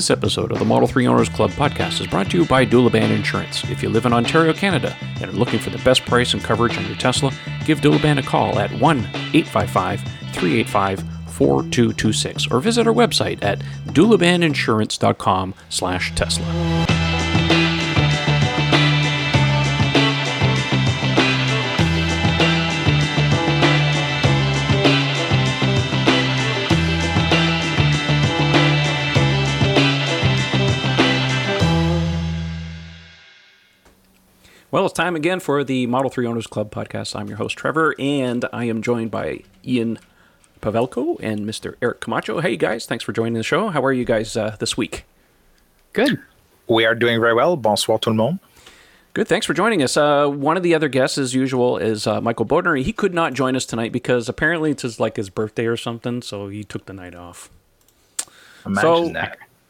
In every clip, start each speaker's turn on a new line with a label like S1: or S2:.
S1: This episode of the Model 3 Owners Club podcast is brought to you by Doulaban Insurance. If you live in Ontario, Canada, and are looking for the best price and coverage on your Tesla, give Doulaban a call at 1 855 385 4226 or visit our website at doulabaninsurance.com slash Tesla. Well, it's time again for the Model 3 Owners Club podcast. I'm your host, Trevor, and I am joined by Ian Pavelko and Mr. Eric Camacho. Hey, guys, thanks for joining the show. How are you guys uh, this week?
S2: Good.
S3: We are doing very well. Bonsoir tout le monde.
S1: Good. Thanks for joining us. Uh, one of the other guests, as usual, is uh, Michael Bodner. He could not join us tonight because apparently it's his, like his birthday or something, so he took the night off.
S3: Imagine so,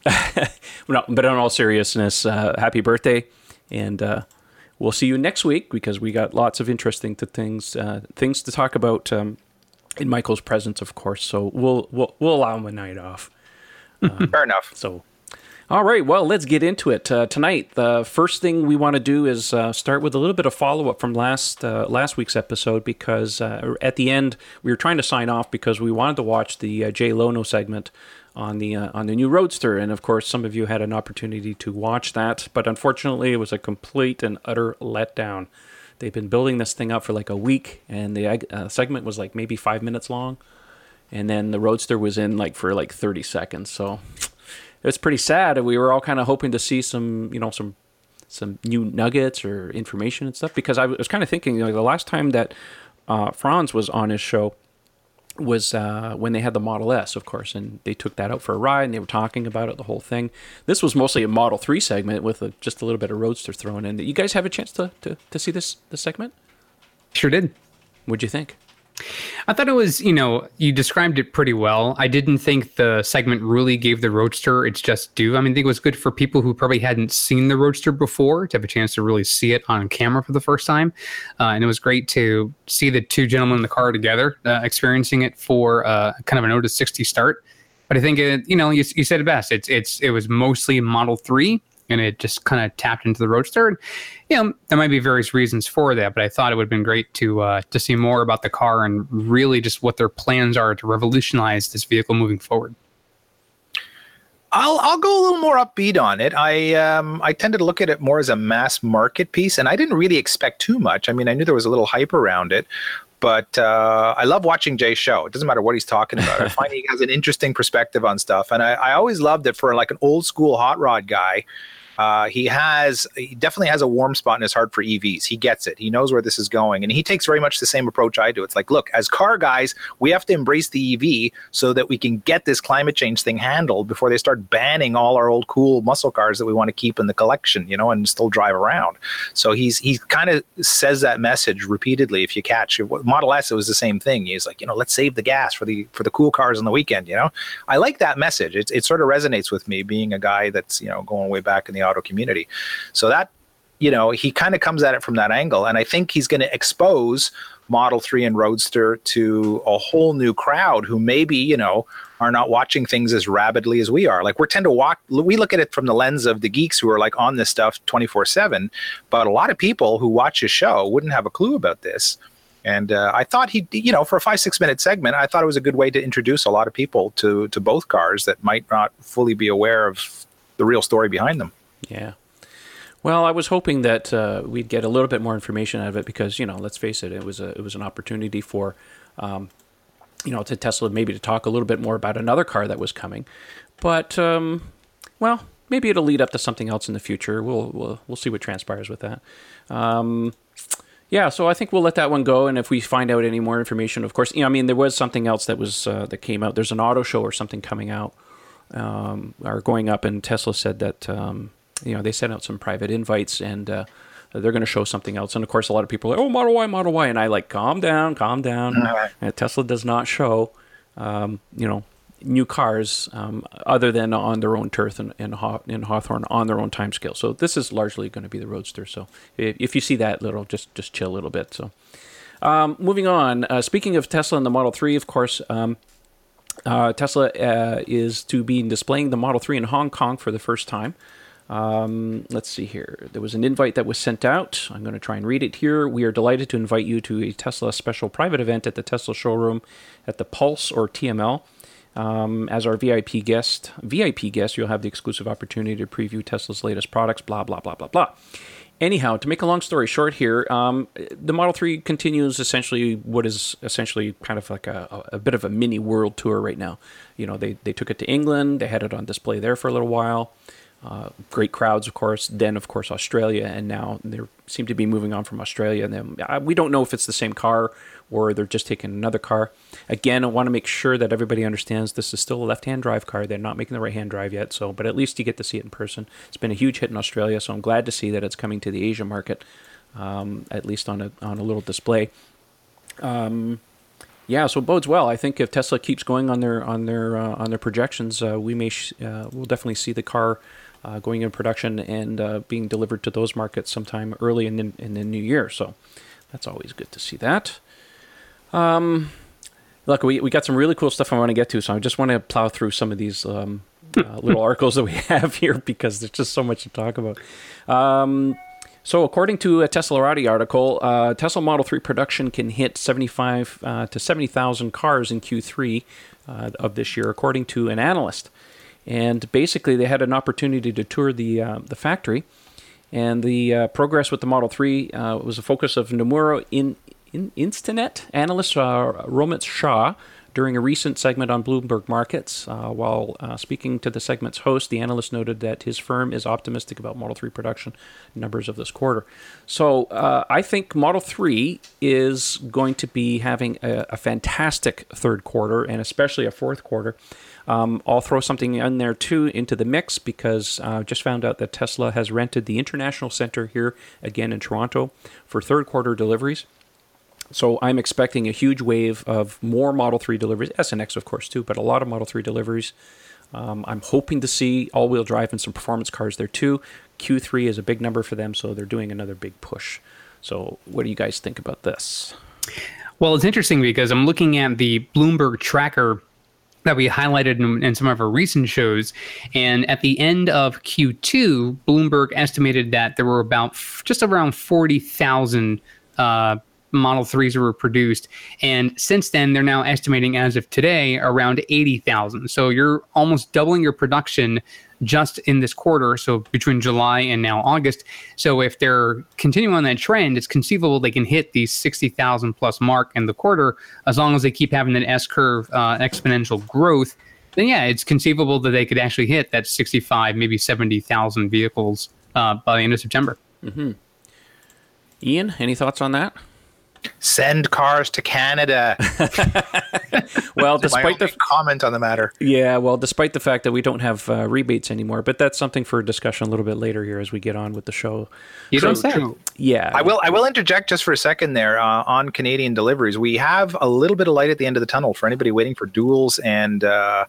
S1: that. no, but in all seriousness, uh, happy birthday, and uh, we'll see you next week because we got lots of interesting things uh, things to talk about um, in Michael's presence, of course. So we'll we'll, we'll allow him a night off.
S3: Um, Fair enough.
S1: So. All right, well, let's get into it uh, tonight. The first thing we want to do is uh, start with a little bit of follow up from last uh, last week's episode because uh, at the end we were trying to sign off because we wanted to watch the uh, Jay Leno segment on the uh, on the new Roadster, and of course, some of you had an opportunity to watch that, but unfortunately, it was a complete and utter letdown. They've been building this thing up for like a week, and the segment was like maybe five minutes long, and then the Roadster was in like for like thirty seconds. So it's pretty sad. We were all kind of hoping to see some, you know, some some new nuggets or information and stuff because I was kind of thinking like the last time that uh, Franz was on his show was uh, when they had the Model S, of course, and they took that out for a ride and they were talking about it, the whole thing. This was mostly a Model 3 segment with a, just a little bit of Roadster thrown in. Did you guys have a chance to, to, to see this, this segment?
S2: Sure did.
S1: What'd you think?
S2: I thought it was, you know, you described it pretty well. I didn't think the segment really gave the Roadster its just due. I mean, I think it was good for people who probably hadn't seen the Roadster before to have a chance to really see it on camera for the first time. Uh, and it was great to see the two gentlemen in the car together, uh, experiencing it for uh, kind of an Otis 60 start. But I think, it, you know, you, you said it best. It's it's It was mostly Model 3 and it just kind of tapped into the Roadster. And, you know, there might be various reasons for that, but I thought it would have been great to uh, to see more about the car and really just what their plans are to revolutionize this vehicle moving forward.
S3: I'll I'll go a little more upbeat on it. I um I tended to look at it more as a mass market piece, and I didn't really expect too much. I mean, I knew there was a little hype around it, but uh, I love watching Jay's show. It doesn't matter what he's talking about. I find he has an interesting perspective on stuff, and I, I always loved it for like an old school hot rod guy uh, he has he definitely has a warm spot in his heart for EVs. He gets it. He knows where this is going, and he takes very much the same approach I do. It's like, look, as car guys, we have to embrace the EV so that we can get this climate change thing handled before they start banning all our old cool muscle cars that we want to keep in the collection, you know, and still drive around. So he's he kind of says that message repeatedly. If you catch Model S, it was the same thing. He's like, you know, let's save the gas for the for the cool cars on the weekend. You know, I like that message. It it sort of resonates with me, being a guy that's you know going way back in the auto community. So that you know he kind of comes at it from that angle, and I think he's going to expose Model 3 and Roadster to a whole new crowd who maybe, you know, are not watching things as rapidly as we are. Like we tend to walk, we look at it from the lens of the geeks who are like on this stuff 24 7. But a lot of people who watch his show wouldn't have a clue about this. And uh, I thought he, you know, for a five six minute segment, I thought it was a good way to introduce a lot of people to to both cars that might not fully be aware of the real story behind them.
S1: Yeah. Well, I was hoping that uh, we'd get a little bit more information out of it because, you know, let's face it, it was a it was an opportunity for, um, you know, to Tesla maybe to talk a little bit more about another car that was coming, but um, well, maybe it'll lead up to something else in the future. We'll we'll we'll see what transpires with that. Um, yeah, so I think we'll let that one go, and if we find out any more information, of course, you know, I mean, there was something else that was uh, that came out. There's an auto show or something coming out um, or going up, and Tesla said that um, you know they sent out some private invites and uh, they're going to show something else. And of course, a lot of people are like, "Oh, Model Y, Model Y," and I like, calm down, calm down. Uh, Tesla does not show, um, you know, new cars um, other than on their own turf in, in, in Hawthorne on their own time scale. So this is largely going to be the Roadster. So if, if, you see that little, just just chill a little bit. So um, moving on. Uh, speaking of Tesla and the Model Three, of course. Um, Uh, Tesla uh, is to be displaying the Model 3 in Hong Kong for the first time. Um, let's see here. There was an invite that was sent out. I'm going to try and read it here. We are delighted to invite you to a Tesla special private event at the Tesla showroom at the Pulse or TML. Um, as our VIP guest, VIP guest, you'll have the exclusive opportunity to preview Tesla's latest products. Blah blah blah blah blah. Anyhow, to make a long story short, here um, the Model Three continues essentially what is essentially kind of like a, a bit of a mini world tour right now. You know, they they took it to England, they had it on display there for a little while. Uh, great crowds, of course. Then, of course, Australia, and now they seem to be moving on from Australia. And then uh, we don't know if it's the same car or they're just taking another car. Again, I want to make sure that everybody understands this is still a left-hand drive car. They're not making the right-hand drive yet. So, but at least you get to see it in person. It's been a huge hit in Australia, so I'm glad to see that it's coming to the Asia market, um, at least on a on a little display. Um, yeah, so it bodes well. I think if Tesla keeps going on their on their uh, on their projections, uh, we may sh- uh, we'll definitely see the car uh, going in production and uh, being delivered to those markets sometime early in the, in the new year. So that's always good to see that. Um, look, we, we got some really cool stuff I want to get to, so I just want to plow through some of these um, uh, little articles that we have here because there's just so much to talk about. Um, so, according to a Teslarati article, uh, Tesla Model 3 production can hit 75 uh, to 70,000 cars in Q3 uh, of this year, according to an analyst. And basically, they had an opportunity to tour the uh, the factory, and the uh, progress with the Model 3 uh, was a focus of Nomura in, in Instinet analyst uh, Romit Shah during a recent segment on Bloomberg Markets. Uh, while speaking to the segment's host, the analyst noted that his firm is optimistic about Model 3 production numbers of this quarter. So I think Model 3 is going to be having a, a fantastic third quarter and especially a fourth quarter. Um, I'll throw something in there too into the mix because I uh, just found out that Tesla has rented the International Center here again in Toronto for third quarter deliveries. So I'm expecting a huge wave of more Model 3 deliveries, S and X of course too, but a lot of Model 3 deliveries. Um, I'm hoping to see all-wheel drive and some performance cars there too. Q3 is a big number for them, so they're doing another big push. So what do you guys think about this?
S2: Well, it's interesting because I'm looking at the Bloomberg tracker that we highlighted in, in, some of our recent shows. And at the end of Q2, Bloomberg estimated that there were about f- just around 40,000 uh, Model 3s were produced. And since then, they're now estimating as of today around 80,000. So you're almost doubling your production just in this quarter. So between July and now August. So if they're continuing on that trend, it's conceivable they can hit the 60,000 plus mark in the quarter as long as they keep having that S curve uh, exponential growth. Then yeah, it's conceivable that they could actually hit that 65, maybe 70,000 vehicles uh, by the end of September.
S1: Mm-hmm. Ian, any thoughts on that?
S3: Send cars to Canada.
S1: well, despite the
S3: comment on the matter.
S1: Yeah, well, despite the fact that we don't have uh, rebates anymore, but that's something for discussion a little bit later here as we get on with the show.
S2: You don't say.
S1: Yeah,
S3: I will. I will interject just for a second there uh, on Canadian deliveries. We have a little bit of light at the end of the tunnel for anybody waiting for duals and uh,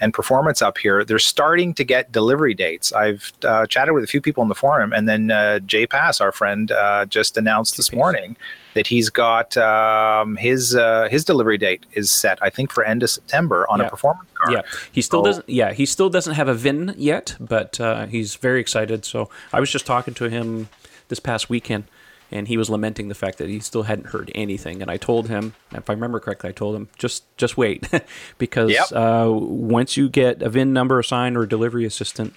S3: and performance up here. They're starting to get delivery dates. I've uh, chatted with a few people in the forum, and then uh, Jay Pass, our friend, uh, just announced this morning that he's got um, his uh, his delivery date is set. I think for end of September on
S1: yeah.
S3: a performance car.
S1: Yeah, he still so, doesn't. Yeah, he still doesn't have a VIN yet, but uh, he's very excited. So I was just talking to him this past weekend, and he was lamenting the fact that he still hadn't heard anything. And I told him, if I remember correctly, I told him just just wait, because yep. uh, once you get a VIN number assigned or a delivery assistant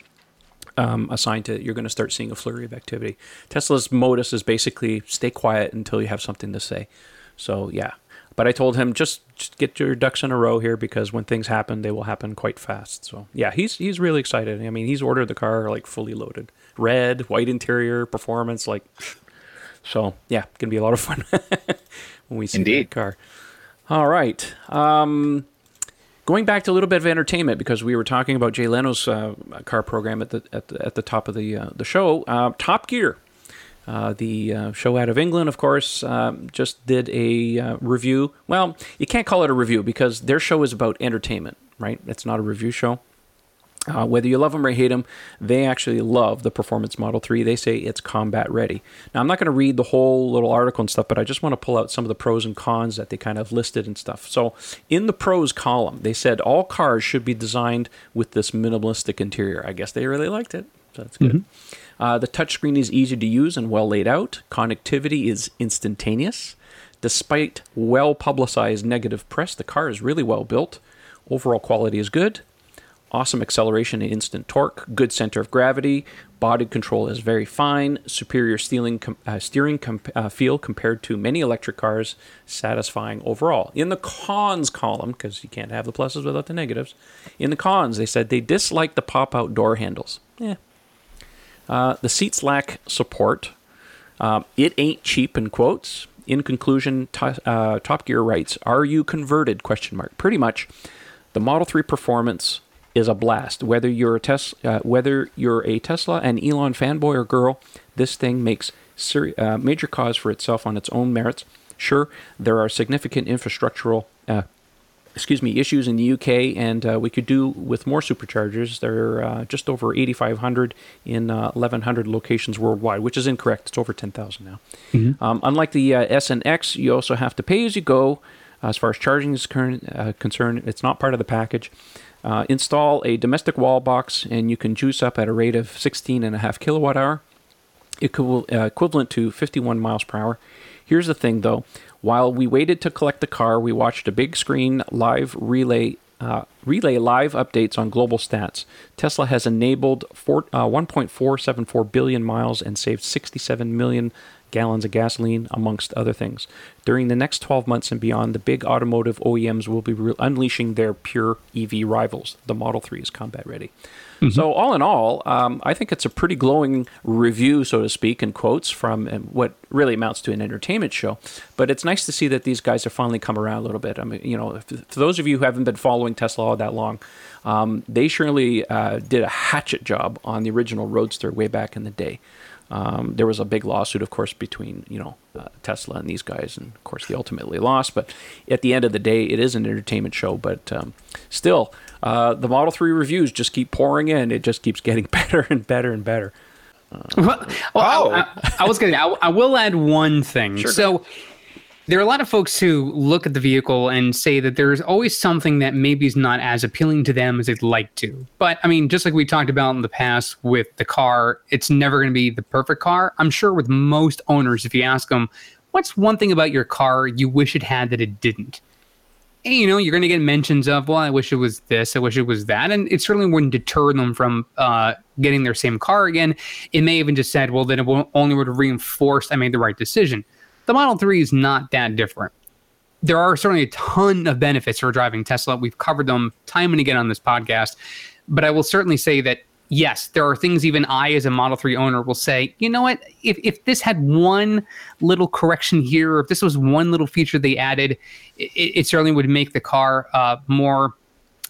S1: um, assigned to it, you're going to start seeing a flurry of activity. Tesla's modus is basically stay quiet until you have something to say. So yeah, but I told him just, just get your ducks in a row here because when things happen, they will happen quite fast. So yeah, he's he's really excited. I mean, he's ordered the car like fully loaded, red, white interior, performance, like. So yeah, gonna be a lot of fun when we see
S3: Indeed.
S1: that car. All right. Um, Going back to a little bit of entertainment because we were talking about Jay Leno's uh, car program at the at the, at the top of the uh, the show. Uh, Top Gear, uh, the uh, show out of England, of course, um, just did a review. Well, you can't call it a review because their show is about entertainment, right? It's not a review show. Uh, whether you love them or hate them, they actually love the Performance Model 3. They say it's combat ready. Now, I'm not going to read the whole little article and stuff, but I just want to pull out some of the pros and cons that they kind of listed and stuff. So, in the pros column, they said all cars should be designed with this minimalistic interior. I guess they really liked it. So that's good. Mm-hmm. Uh, the touchscreen is easy to use and well laid out. Connectivity is instantaneous. Despite well publicized negative press, the car is really well built. Overall quality is good awesome acceleration and instant torque, good center of gravity, body control is very fine, superior steering, com- uh, steering com- uh, feel compared to many electric cars, satisfying overall. In the cons column, because you can't have the pluses without the negatives, in the cons, they said they dislike the pop out door handles. Yeah. Uh, the seats lack support. Um, it ain't cheap in quotes. In conclusion, uh, Top Gear writes, "Are you converted?" Question mark. Pretty much. The Model 3 performance is a blast. Whether you're a Tesla, uh, whether you're a Tesla and Elon fanboy or girl, this thing makes seri- uh, major cause for itself on its own merits. Sure, there are significant infrastructural, uh, excuse me, issues in the UK, and uh, we could do with more superchargers. There are uh, just over 8,500 in 1,100 uh, locations worldwide, which is incorrect. It's over 10,000 now. Mm-hmm. Um, unlike the S and X, you also have to pay as you go. As far as charging is concerned, it's not part of the package. Uh, install a domestic wall box and you can juice up at a rate of 16.5 kilowatt hour, uh, equivalent to 51 miles per hour. Here's the thing though while we waited to collect the car, we watched a big screen live relay. Uh, relay live updates on global stats. Tesla has enabled four, uh, 1.474 billion miles and saved 67 million gallons of gasoline, amongst other things. During the next 12 months and beyond, the big automotive OEMs will be re- unleashing their pure EV rivals. The Model 3 is combat ready. Mm-hmm. So, all in all, um, I think it's a pretty glowing review, so to speak, in quotes from what really amounts to an entertainment show. But it's nice to see that these guys have finally come around a little bit. I mean, you know, for those of you who haven't been following Tesla all that long, um, they surely uh, did a hatchet job on the original Roadster way back in the day. Um, there was a big lawsuit, of course, between you know uh, Tesla and these guys, and of course they ultimately lost. But at the end of the day, it is an entertainment show. But um, still, uh, the Model Three reviews just keep pouring in. It just keeps getting better and better and better.
S2: Uh, well, well oh. I, I, I, was gonna. I, I, will add one thing. Sure. So there are a lot of folks who look at the vehicle and say that there's always something that maybe is not as appealing to them as they'd like to. But I mean, just like we talked about in the past with the car, it's never going to be the perfect car. I'm sure with most owners, if you ask them, what's one thing about your car you wish it had that it didn't? And, you know, you're going to get mentions of, well, I wish it was this, I wish it was that. And it certainly wouldn't deter them from uh, getting their same car again. It may even just said, well, then it only would have reinforced I made the right decision the Model 3 is not that different. There are certainly a ton of benefits for driving Tesla. We've covered them time and again on this podcast. But I will certainly say that, yes, there are things even I, as a Model 3 owner, will say, you know what? If, if this had one little correction here, or if this was one little feature they added, it, it certainly would make the car uh, more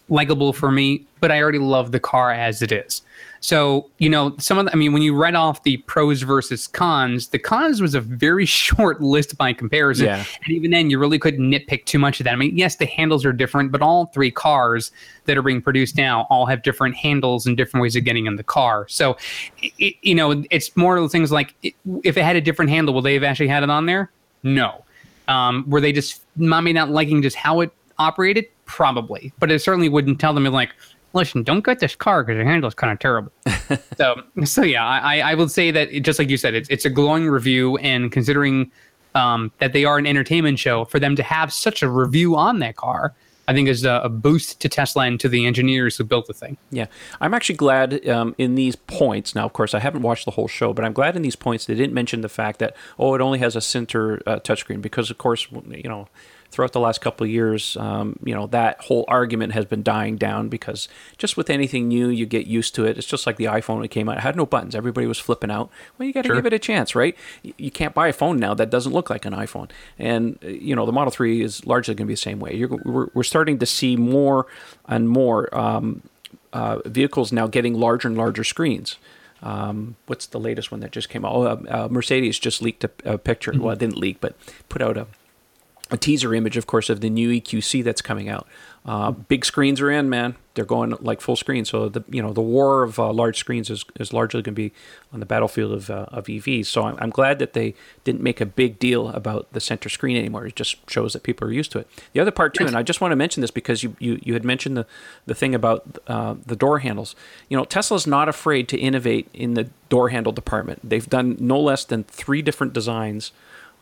S2: likable for me. But I already love the car as it is. So, you know, some of the, I mean, when you read off the pros versus cons, the cons was a very short list by comparison. Yeah. And even then, you really couldn't nitpick too much of that. I mean, yes, the handles are different, but all three cars that are being produced now all have different handles and different ways of getting in the car. So, it, you know, it's more of the things like if it had a different handle, would they have actually had it on there? No. Um, were they just maybe not liking just how it operated? Probably. But it certainly wouldn't tell them, like, listen, don't get this car because the handle is kind of terrible. so, so yeah, I, I would say that it, just like you said, it's it's a glowing review, and considering um, that they are an entertainment show, for them to have such a review on that car, I think is a, a, boost to Tesla and to the engineers who built the thing.
S1: Yeah, I'm actually glad um, in these points. Now, of course, I haven't watched the whole show, but I'm glad in these points they didn't mention the fact that oh, it only has a center uh, touchscreen because, of course, you know throughout the last couple of years, um, you know, that whole argument has been dying down because just with anything new, you get used to it. It's just like the iPhone when it came out; it had no buttons. Everybody was flipping out. Well, you got to sure. give it a chance, right? You can't buy a phone now that doesn't look like an iPhone, and uh, you know, the Model Three is largely going to be the same way. You're, we're, we're starting to see more and more um, uh, vehicles now getting larger and larger screens. Um, what's the latest one that just came out? Oh, uh, uh, Mercedes just leaked a, a picture. Mm-hmm. Well, it didn't leak, but put out a a teaser image, of course, of the new EQC that's coming out. Uh, big screens are in, man. They're going like full screen. So the you know the war of uh, large screens is, is largely going to be on the battlefield of, uh, of EVs. So I'm, I'm glad that they didn't make a big deal about the center screen anymore. It just shows that people are used to it. The other part too, and I just want to mention this because you you, you had mentioned the the thing about uh, the door handles. You know Tesla's not afraid to innovate in the door handle department. They've done no less than three different designs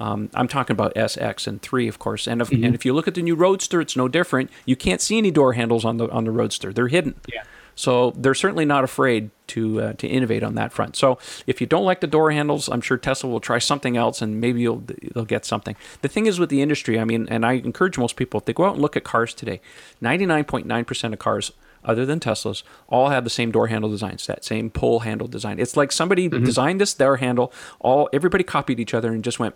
S1: um, I'm talking about SX and three, of course. And if, mm-hmm. and if you look at the new Roadster, it's no different. You can't see any door handles on the on the Roadster; they're hidden.
S2: Yeah.
S1: So they're certainly not afraid to uh, to innovate on that front. So if you don't like the door handles, I'm sure Tesla will try something else, and maybe you'll they'll get something. The thing is with the industry, I mean, and I encourage most people if they go out and look at cars today, 99.9% of cars other than Teslas, all have the same door handle designs, that same pull handle design. It's like somebody mm-hmm. designed this door handle, all everybody copied each other and just went,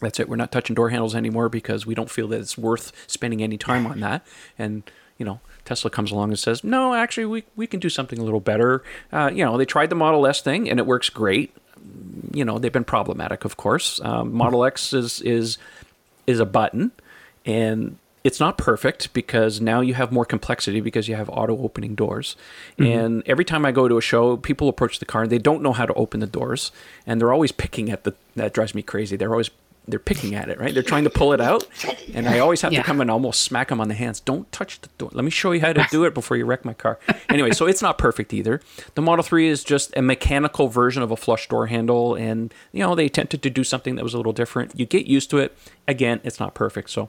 S1: that's it. We're not touching door handles anymore because we don't feel that it's worth spending any time on that. And you know, Tesla comes along and says, no, actually, we we can do something a little better. Uh, you know, they tried the Model S thing and it works great. You know, they've been problematic, of course. Um, Model X is is is a button, and it's not perfect because now you have more complexity because you have auto opening doors. Mm-hmm. And every time I go to a show, people approach the car and they don't know how to open the doors, and they're always picking at the. That drives me crazy. They're always they're picking at it, right? They're trying to pull it out, and I always have yeah. to come and almost smack them on the hands. Don't touch the door. Let me show you how to do it before you wreck my car. Anyway, so it's not perfect either. The Model Three is just a mechanical version of a flush door handle, and you know they attempted to do something that was a little different. You get used to it. Again, it's not perfect. So,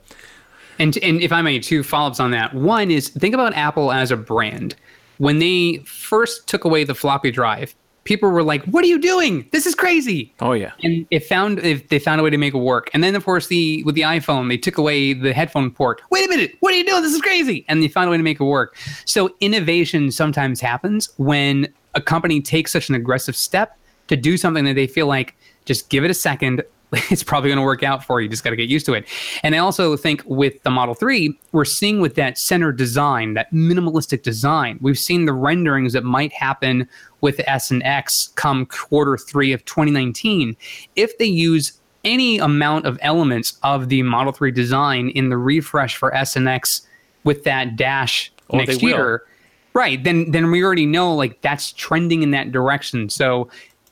S2: and and if I may, two follow-ups on that. One is think about Apple as a brand. When they first took away the floppy drive, people were like, "What are you doing? This is crazy."
S1: Oh yeah.
S2: And it found if they found a way to make it work. And then of course the with the iPhone, they took away the headphone port. Wait a minute, what are you doing? This is crazy. And they found a way to make it work. So innovation sometimes happens when a company takes such an aggressive step to do something that they feel like just give it a second it's probably going to work out for you. You just got to get used to it. And I also think with the Model 3, we're seeing with that center design, that minimalistic design, we've seen the renderings that might happen with S and X come quarter three of 2019. If they use any amount of elements of the Model 3 design in the refresh for S and X with that dash oh, next year, right? Then then we already know like that's trending in that direction. So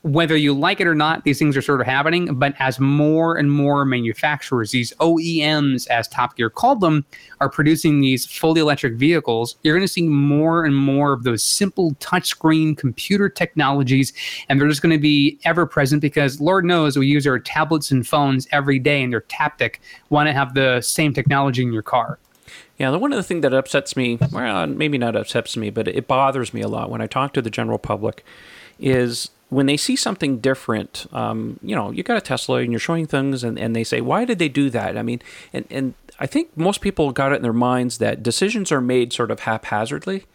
S2: whether you like it or not, these things are sort of happening. But as more and more manufacturers, these OEMs, as Top Gear called them, are producing these fully electric vehicles, you're going to see more and more of those simple touchscreen computer technologies. And they're just going to be ever present because Lord knows we use our tablets and phones every day and they're taptic. Want to have the same technology in your car.
S1: Yeah, the one of the that upsets me, well, maybe not upsets me, but it bothers me a lot when I talk to the general public is when they see something different, um, you know, you got a Tesla and you're showing things and, and they say, why did they do that? I mean, and, and I think most people got it in their minds that decisions are made sort of haphazardly.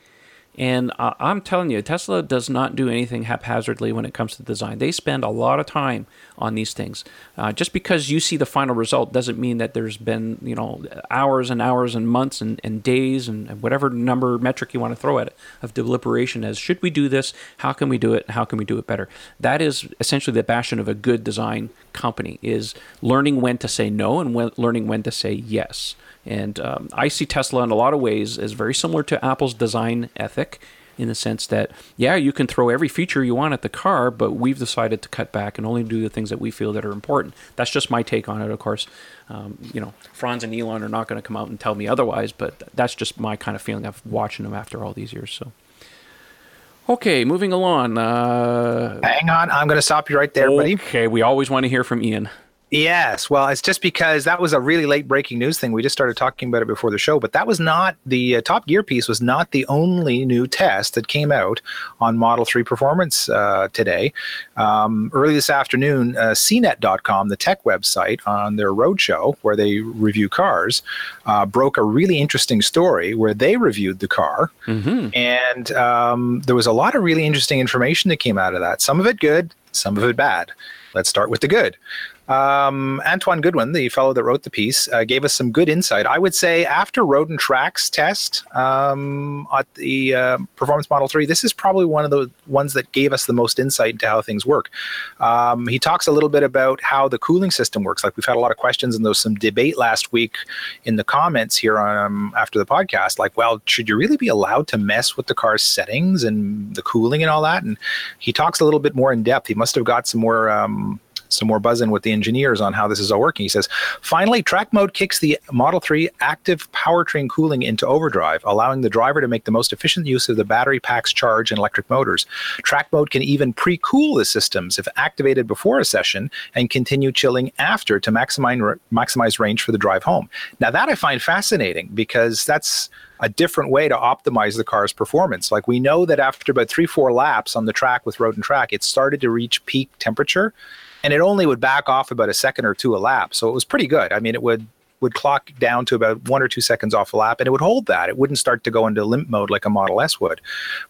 S1: And uh, I'm telling you, Tesla does not do anything haphazardly when it comes to design. They spend a lot of time on these things. Uh, just because you see the final result doesn't mean that there's been, you know, hours and hours and months and, and days and, and whatever number metric you want to throw at it of deliberation as should we do this? How can we do it? How can we do it better? That is essentially the bastion of a good design company is learning when to say no and when, learning when to say yes. And um, I see Tesla in a lot of ways as very similar to Apple's design ethic in the sense that, yeah, you can throw every feature you want at the car, but we've decided to cut back and only do the things that we feel that are important. That's just my take on it, of course. Um, you know, Franz and Elon are not going to come out and tell me otherwise, but that's just my kind of feeling of watching them after all these years. So. Okay, moving along. Uh,
S3: Hang on, I'm going to stop you right there,
S1: okay,
S3: buddy.
S1: Okay, we always want to hear from Ian.
S3: Yes. Well, it's just because that was a really late breaking news thing. We just started talking about it before the show, but that was not the uh, Top Gear piece was not the only new test that came out on Model 3 performance uh, today. Um, early this afternoon, uh, CNET.com, the tech website on their roadshow where they review cars, uh, broke a really interesting story where they reviewed the car. Mm-hmm. And um, there was a lot of really interesting information that came out of that. Some of it good, some of it bad. Let's start with the good. Um, Antuan Goodwin, the fellow that wrote the piece, uh, gave us some good insight. I would say after Road and Track's test um, at the uh, Performance Model 3, this is probably one of the ones that gave us the most insight into how things work. Um, he talks a little bit about how the cooling system works. Like we've had a lot of questions and there was some debate last week in the comments here on, um, after the podcast. Like, well, should you really be allowed to mess with the car's settings and the cooling and all that? And he talks a little bit more in depth. He must have got some more um, some more buzzing with the engineers on how this is all working. He says, finally, track mode kicks the Model 3 active powertrain cooling into overdrive, allowing the driver to make the most efficient use of the battery pack's charge and electric motors. Track mode can even pre cool the systems if activated before a session and continue chilling after to maximize, maximize range for the drive home. Now, that I find fascinating because that's a different way to optimize the car's performance. Like we know that after about three, four laps on the track with road and track, it started to reach peak temperature and it only would back off about a second or two a lap. So it was pretty good. I mean, it would would clock down to about one or two seconds off a lap and it would hold that. It wouldn't start to go into limp mode like a Model S would.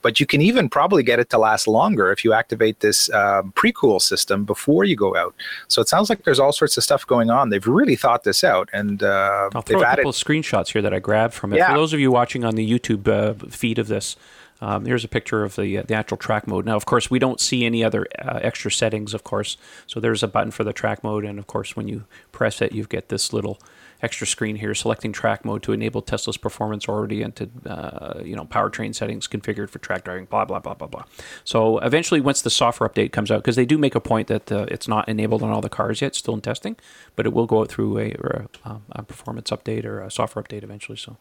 S3: But you can even probably get it to last longer if you activate this um, pre cool system before you go out. So it sounds like there's all sorts of stuff going on. They've really thought this out. And uh,
S1: I'll throw a
S3: added.
S1: couple of screenshots here that I grabbed from it.
S3: Yeah.
S1: For those of you watching on the YouTube uh, feed of this, um, here's a picture of the uh, the actual track mode. Now, of course, we don't see any other uh, extra settings, of course. So there's a button for the track mode, and of course, when you press it, you get this little extra screen here selecting track mode to enable Tesla's performance into uh, you know powertrain settings configured for track driving. Blah blah blah blah blah. So eventually, once the software update comes out, because they do make a point that uh, it's not enabled on all the cars yet, still in testing, but it will go out through a, a, um, a performance update or a software update eventually. So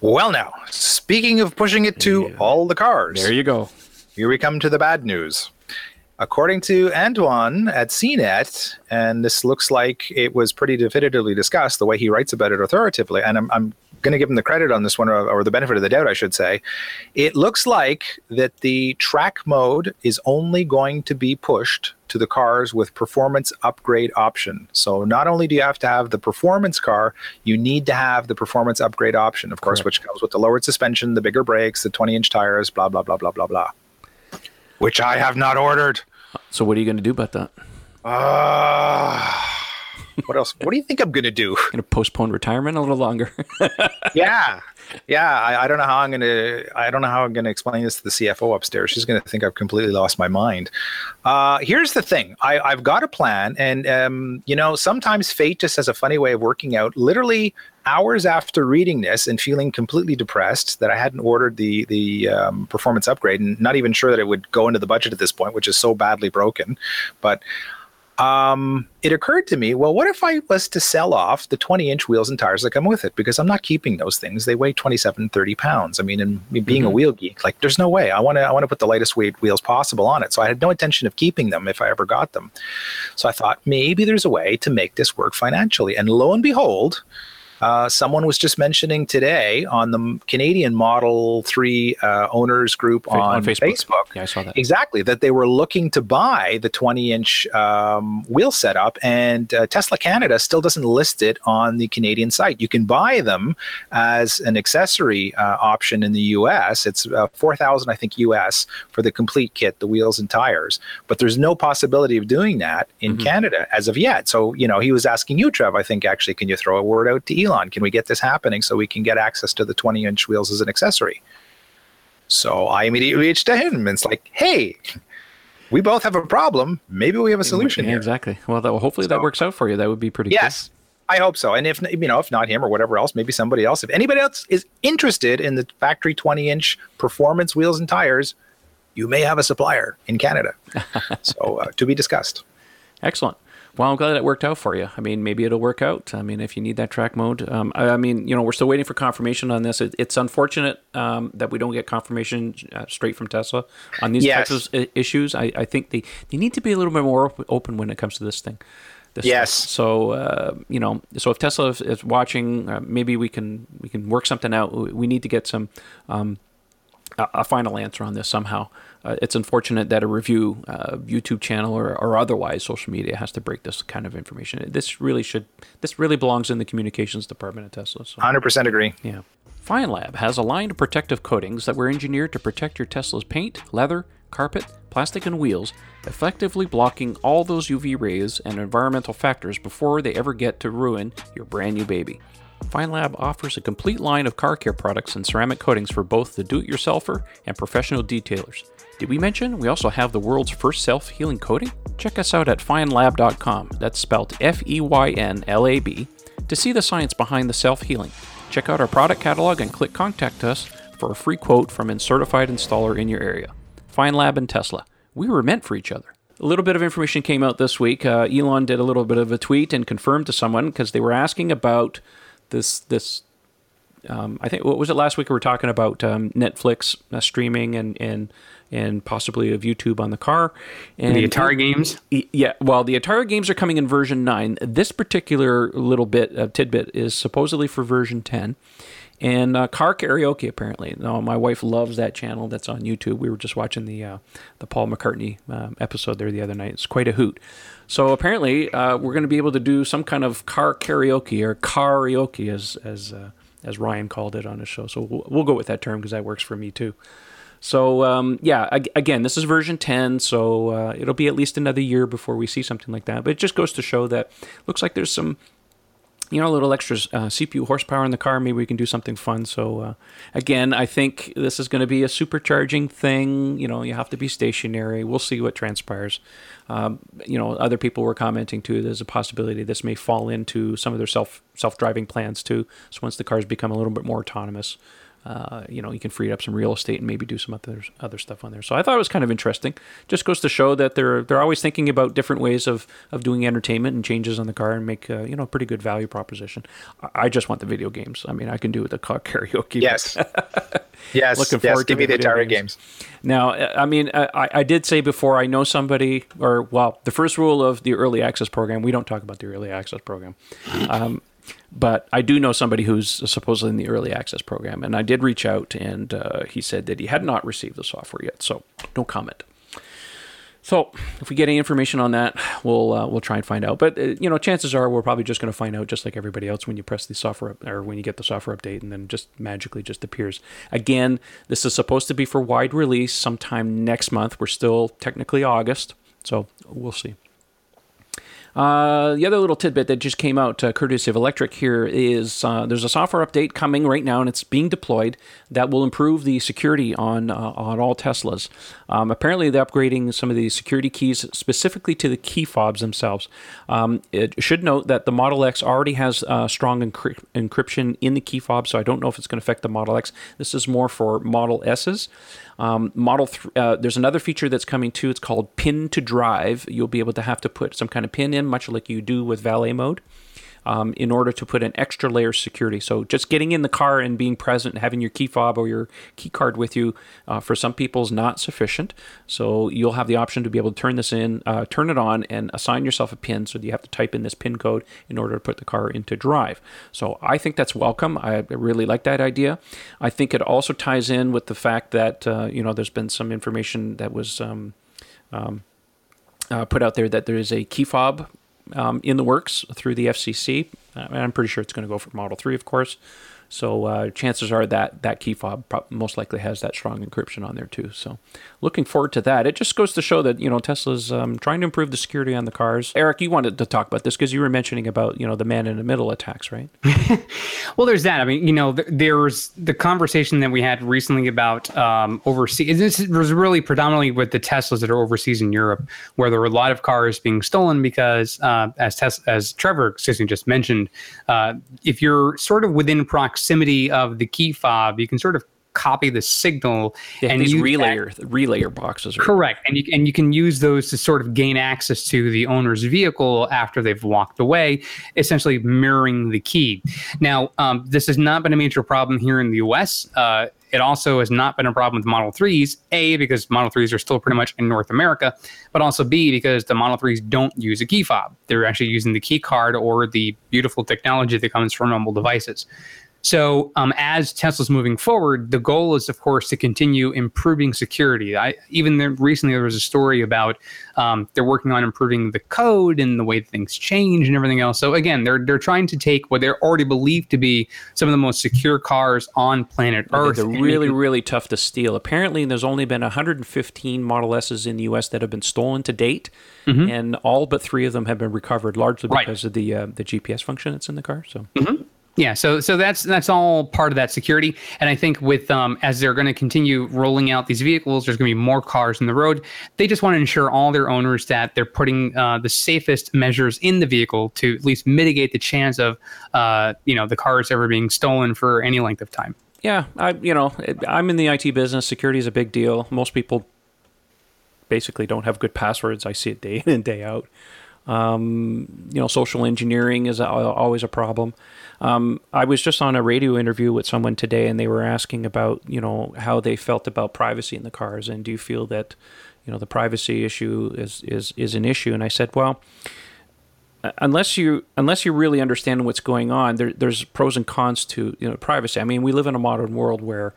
S3: Well, now, speaking of pushing it to all the cars.
S1: there you go.
S3: Here we come to the bad news. According to Antuan at CNET, and this looks like it was pretty definitively discussed the way he writes about it authoritatively, and I'm, I'm going to give him the credit on this one, or, or the benefit of the doubt, I should say. It looks like that the track mode is only going to be pushed to the cars with performance upgrade option. So not only do you have to have the performance car, you need to have the performance upgrade option, of course, which comes with the lowered suspension, the bigger brakes, the 20 inch tires, blah, blah, blah, blah, blah, blah. Which I have not ordered.
S1: So what are you going to do about that?
S3: Uh, what else? What do you think I'm going to do?
S1: Going to postpone retirement a little longer?
S3: yeah. Yeah, I, I don't know how I'm gonna. I don't know how I'm gonna explain this to the CFO upstairs. She's gonna think I've completely lost my mind. Uh, here's the thing: I, I've got a plan, and um, you know, sometimes fate just has a funny way of working out. Literally hours after reading this and feeling completely depressed that I hadn't ordered the the um, performance upgrade, and not even sure that it would go into the budget at this point, which is so badly broken. But um, it occurred to me, well, what if I was to sell off the 20 inch wheels and tires that come with it? Because I'm not keeping those things. They weigh 27, 30 pounds. I mean, and being a wheel geek, like there's no way I want to, I want to put the lightest weight wheels possible on it. So I had no intention of keeping them if I ever got them. So I thought maybe there's a way to make this work financially. And lo and behold, uh, someone was just mentioning today on the Canadian Model 3 uh, owners group on,
S1: on Facebook.
S3: Facebook.
S1: Yeah, I saw that.
S3: Exactly, that they were looking to buy the 20 inch um, wheel setup, and uh, Tesla Canada still doesn't list it on the Canadian site. You can buy them as an accessory uh, option in the US. It's uh, 4000 I think, US for the complete kit, the wheels and tires. But there's no possibility of doing that in Canada as of yet. So, you know, he was asking you, Trev, I think, actually, can you throw a word out to Elon? Can we get this happening so we can get access to the 20 inch wheels as an accessory? So I immediately reached to him and it's like, hey, we both have a problem. Maybe we have a solution
S1: Yeah,
S3: here.
S1: exactly. Well, that, well, hopefully that works out for you. That would be pretty. Good.
S3: Yes. I hope so. And if you know, if not him or whatever else, maybe somebody else. If anybody else is interested in the factory 20 inch performance wheels and tires, you may have a supplier in Canada. so uh, to be discussed.
S1: Excellent. Well, I'm glad it worked out for you. I mean, maybe it'll work out. I mean, if you need that track mode, um, I, I mean, you know, we're still waiting for confirmation on this. It, it's unfortunate um, that we don't get confirmation uh, straight from Tesla on these
S3: Yes.
S1: types of issues. I, I think they, they need to be a little bit more op- open when it comes to this thing. This
S3: Yes.
S1: stuff. So uh, you know, so if Tesla is, is watching, uh, maybe we can we can work something out. We we need to get some um, a, a final answer on this somehow. Uh, it's unfortunate that a review, uh, YouTube channel or, or otherwise social media has to break this kind of information. This really should, this really belongs in the communications department at Tesla. So,
S3: 100% agree.
S1: yeah. Feynlab has aligned protective coatings that were engineered to protect your Tesla's paint, leather, carpet, plastic, and wheels, effectively blocking all those UV rays and environmental factors before they ever get to ruin your brand new baby. Feynlab offers a complete line of car care products and ceramic coatings for both the do it yourselfer and professional detailers. Did we mention we also have the world's first self healing coating? Check us out at feynlab.com, that's spelled F E Y N L A B, to see the science behind the self healing. Check out our product catalog and click Contact Us for a free quote from a certified installer in your area. Feynlab and Tesla, we were meant for each other. A little bit of information came out this week. Uh, Elon did a little bit of a tweet and confirmed to someone because they were asking about this this um, I think what was it last week we were talking about um, Netflix uh, streaming and and and possibly of YouTube on the car and
S2: the Atari games.
S1: Yeah, well, the Atari games are coming in version nine. This particular little bit uh, tidbit is supposedly for version ten. And uh, car karaoke apparently. No, my wife loves that channel. That's on YouTube. We were just watching the uh, the Paul McCartney uh, episode there the other night. It's quite a hoot. So apparently, uh, we're going to be able to do some kind of car karaoke or karaoke, as as uh, as Ryan called it on his show. So we'll, we'll go with that term because that works for me too. So um, yeah, again, this is version 10, so uh, it'll be at least another year before we see something like that. But it just goes to show that looks like there's some you know, a little extra uh, CPU horsepower in the car. Maybe we can do something fun. So, uh, again, I think this is going to be a supercharging thing. You know, you have to be stationary. We'll see what transpires. Um, you know, other people were commenting too. There's a possibility this may fall into some of their self self driving plans too. So once the cars become a little bit more autonomous, uh, you know, you can free up some real estate and maybe do some other other stuff on there. So I thought it was kind of interesting. Just goes to show that they're they're always thinking about different ways of of doing entertainment and changes on the car and make uh, you know a pretty good value proposition. I just want the video games. I mean, I can do with the car karaoke.
S3: Yes. yes. Looking forward yes, to give me the Atari games.
S1: games. Now, I mean, I, I did say before I know somebody, or well, the first rule of the early access program. We don't talk about the early access program. Um, but I do know somebody who's supposedly in the early access program, and I did reach out, and uh, he said that he had not received the software yet. So no comment. So if we get any information on that, we'll uh, we'll try and find out. But uh, you know, chances are we're probably just going to find out just like everybody else when you press the software up, or when you get the software update, and then just magically just appears. Again, this is supposed to be for wide release sometime next month. We're still technically August, so we'll see. Uh, the other little tidbit that just came out, uh, courtesy of Electrek, here is uh, there's a software update coming right now, and it's being deployed that will improve the security on uh, on all Teslas. Um, apparently, they're upgrading some of the security keys specifically to the key fobs themselves. Um, it should note that the Model X already has uh, strong encry- encryption in the key fob, so I don't know if it's going to affect the Model X. This is more for Model S's. Um, Model th- uh, there's another feature that's coming too. It's called Pin to Drive. You'll be able to have to put some kind of pin in, much like you do with valet mode um, in order to put an extra layer of security. So just getting in the car and being present, having your key fob or your key card with you, uh, for some people is not sufficient. So you'll have the option to be able to turn this in, uh, turn it on, and assign yourself a pin. So you have to type in this pin code in order to put the car into drive. So I think that's welcome. I really like that idea. I think it also ties in with the fact that uh, you know there's been some information that was. Um, um, uh, put out there that there is a key fob um, in the works through the FCC. Uh, I'm pretty sure it's going to go for Model 3, of course. So uh, chances are that that key fob most likely has that strong encryption on there too. So looking forward to that. It just goes to show that you know Tesla's um, trying to improve the security on the cars. Eric, you wanted to talk about this because you were mentioning about you know the man in the middle attacks, right?
S2: well, there's that. I mean, you know, there's the conversation that we had recently about um, overseas. This was really predominantly with the Teslas that are overseas in Europe, where there were a lot of cars being stolen because, uh, as Tes- as Trevor excuse me, just mentioned, uh, if you're sort of within proximity of the key fob, you can sort of copy the signal
S1: and these relayer that, relayer boxes.
S2: Are correct, and you and you can use those to sort of gain access to the owner's vehicle after they've walked away, essentially mirroring the key. Now, um, this has not been a major problem here in the U.S. Uh, it also has not been a problem with Model 3s, A, because Model 3s are still pretty much in North America, but also B, because the Model 3s don't use a key fob. They're actually using the key card or the beautiful technology that comes from mobile devices. So, um, as Tesla's moving forward, the goal is, of course, to continue improving security. I even there, recently there was a story about um, they're working on improving the code and the way things change and everything else. So again, they're they're trying to take what they're already believed to be some of the most secure cars on planet Earth.
S1: They're really, really tough to steal. Apparently, there's only been 115 Model S's in the U.S. that have been stolen to date, mm-hmm. and all but three of them have been recovered, largely because right. of the uh, the GPS function that's in the car. So.
S2: Mm-hmm. Yeah, so so that's that's all part of that security, and I think with um, as they're going to continue rolling out these vehicles, there's going to be more cars in the road. They just want to ensure all their owners that they're putting uh, the safest measures in the vehicle to at least mitigate the chance of uh, you know the cars ever being stolen for any length of time.
S1: Yeah, I you know I'm in the IT business. Security is a big deal. Most people basically don't have good passwords. I see it day in and day out. Um, you know, social engineering is always a problem. Um, I was just on a radio interview with someone today, and they were asking about you know how they felt about privacy in the cars, and do you feel that you know the privacy issue is is is an issue? And I said, well, unless you unless you really understand what's going on, there, there's pros and cons to you know privacy. I mean, we live in a modern world where